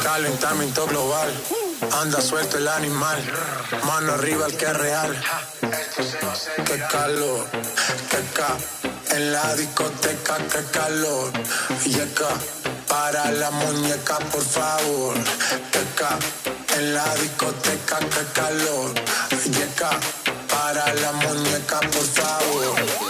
Calentamiento global. Anda suelto el animal. Mano arriba el que es real. Qué calor, qué ca. En la discoteca, qué calor. Y acá, para la muñeca, por favor. Qué ca. En la discoteca, qué calor. Y acá, para la muñeca, por favor.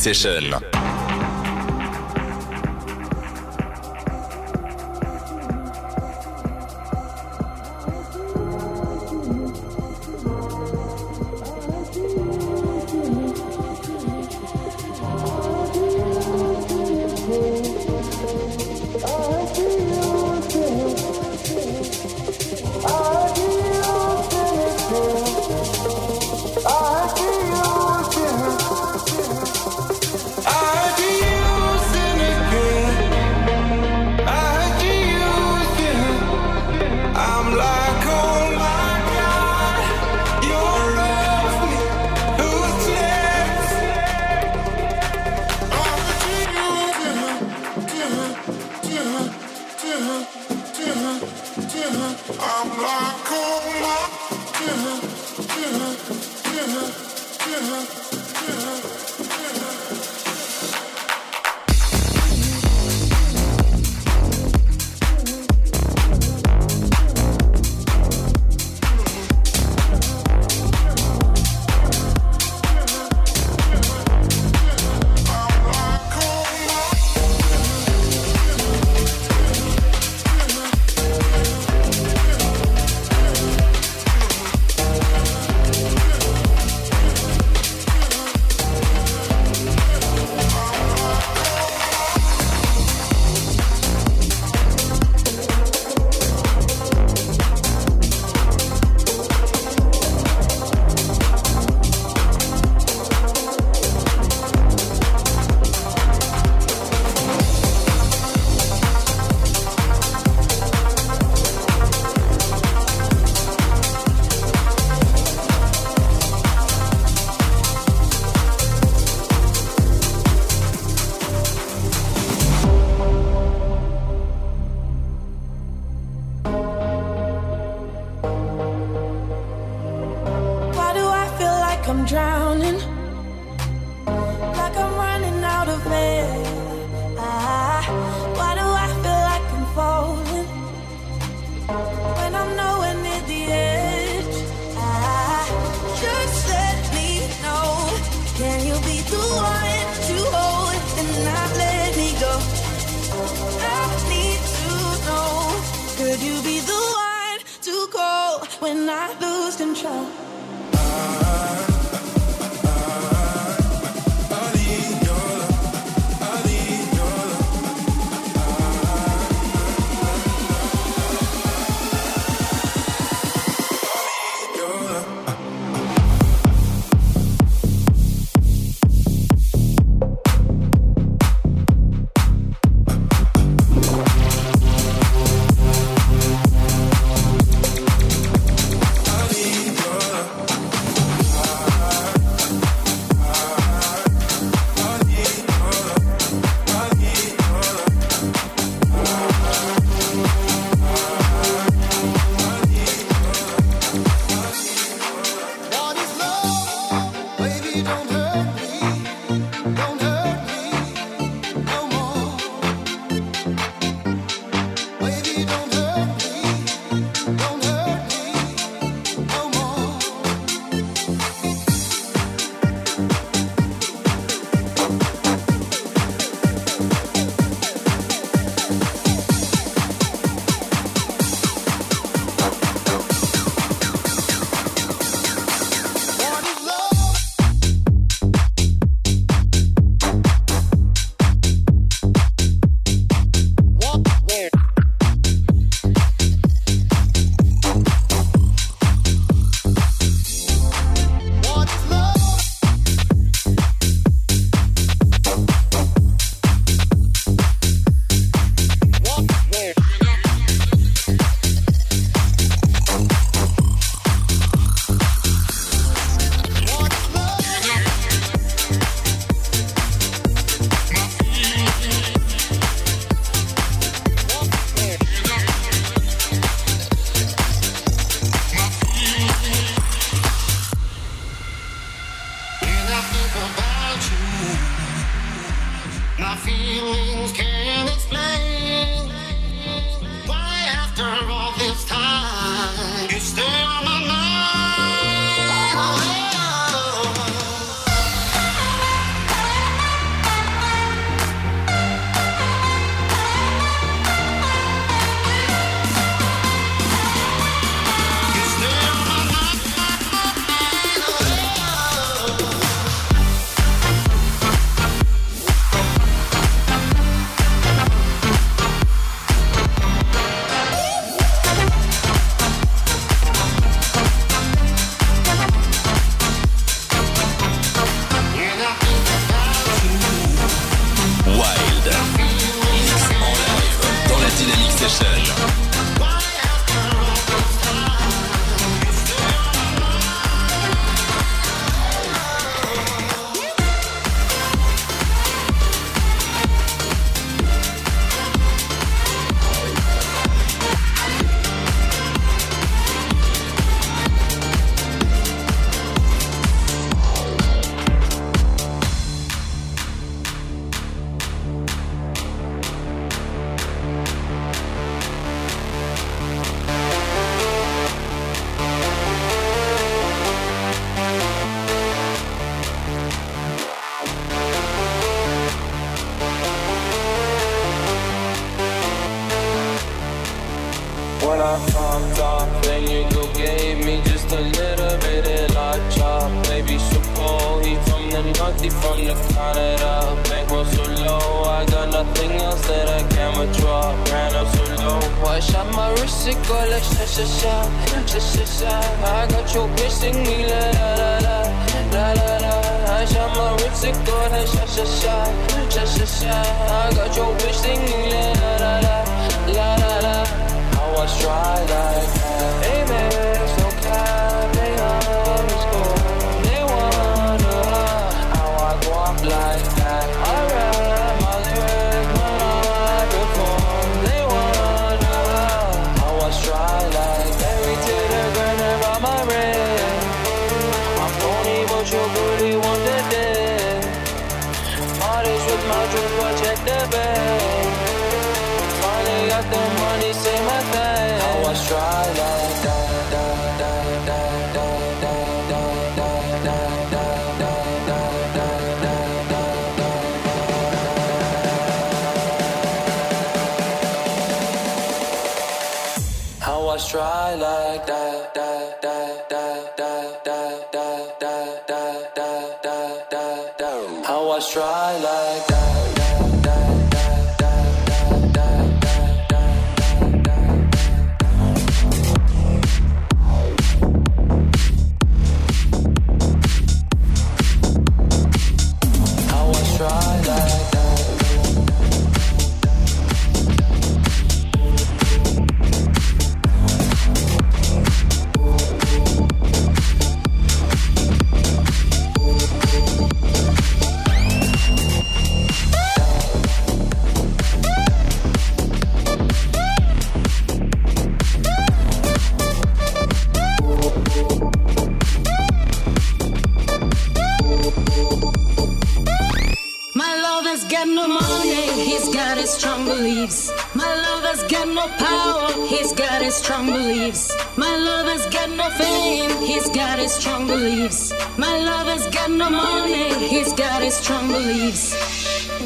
Session.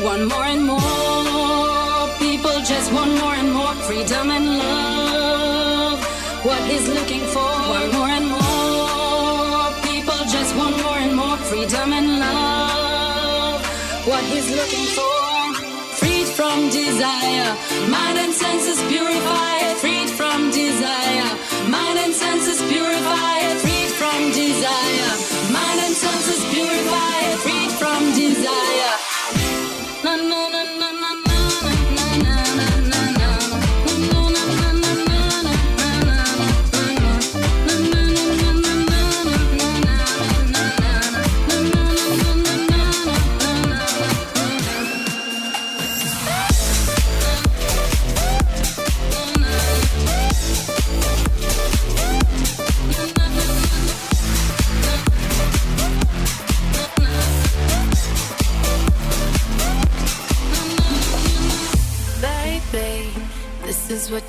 want more and more. People just want more and more freedom and love. What is looking for? Want more and more. People just want more and more freedom and love. What is looking for? Freed from desire, mind and senses purified. Freed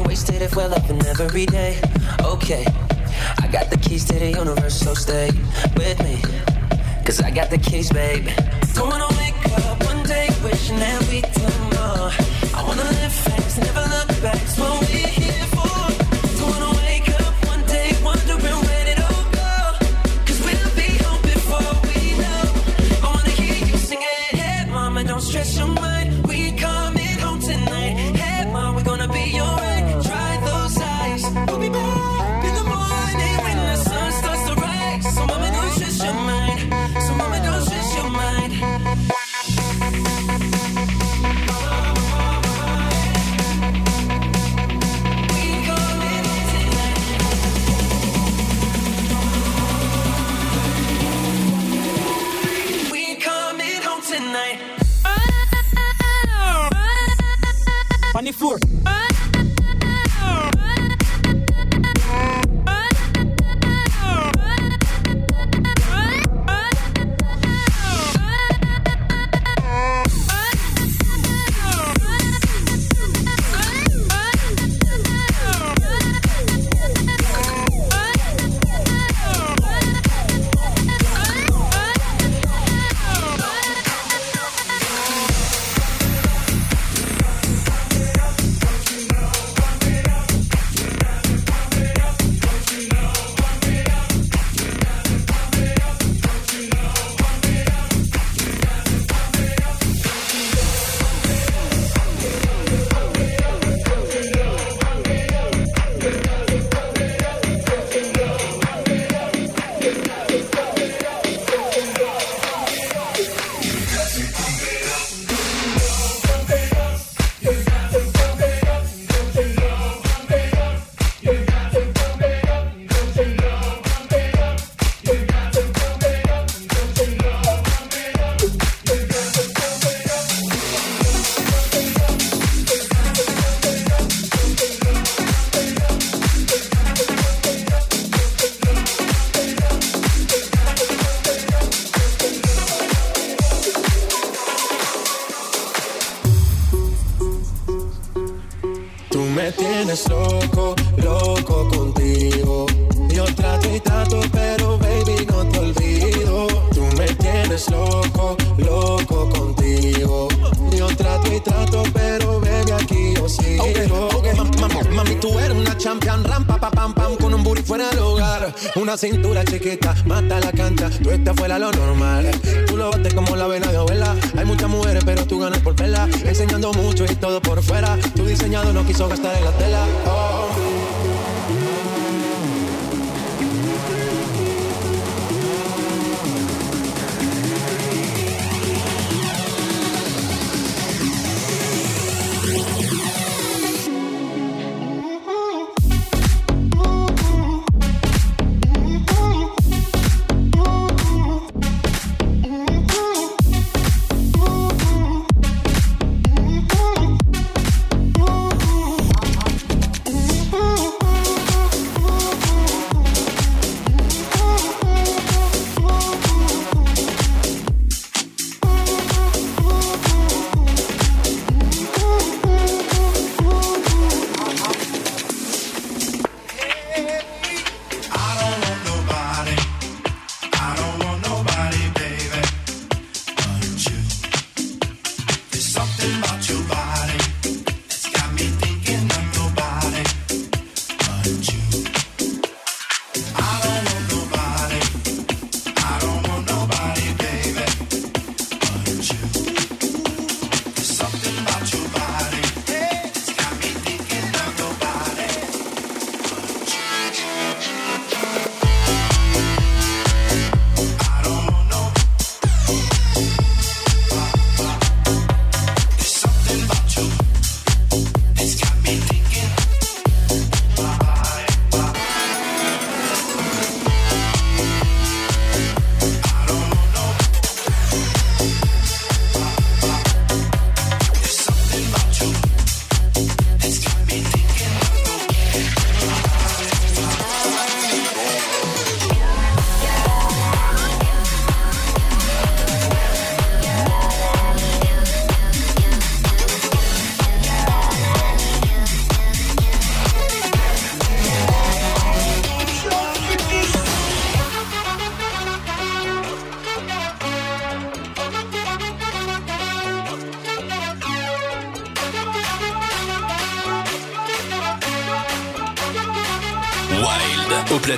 getting wasted if we're loving every day. Okay, I got the keys to the universe, so stay with me. Cause I got the keys, babe. Don't wanna wake up one day wishing that we did more. I wanna live fast, never look 24. Enseñando mucho y todo por fuera. Tu diseñado no quiso gastar en la tela. Oh.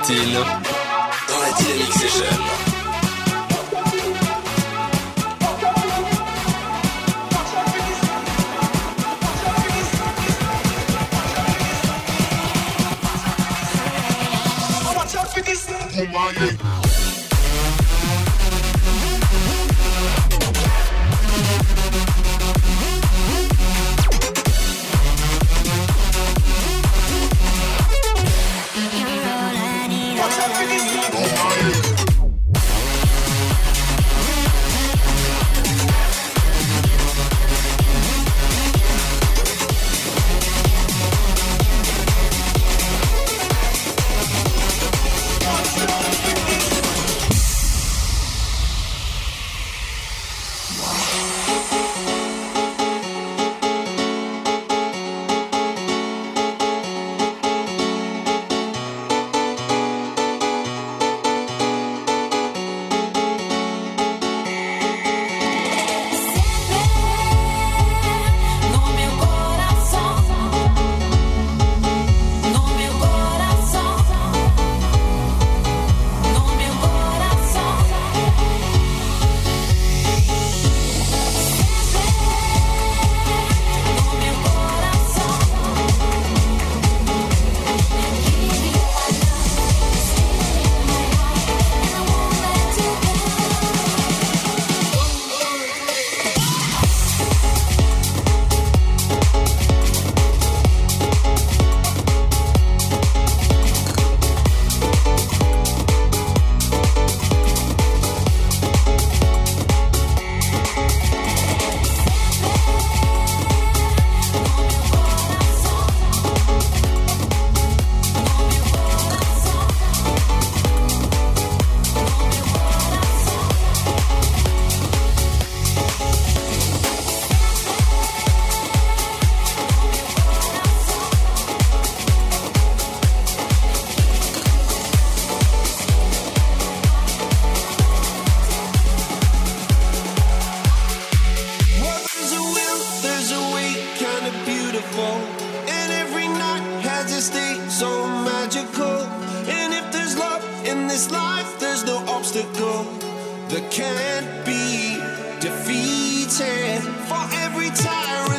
platine dans la Dynamic Session. Oh my God. obstacle that can't be defeated for every tyrant.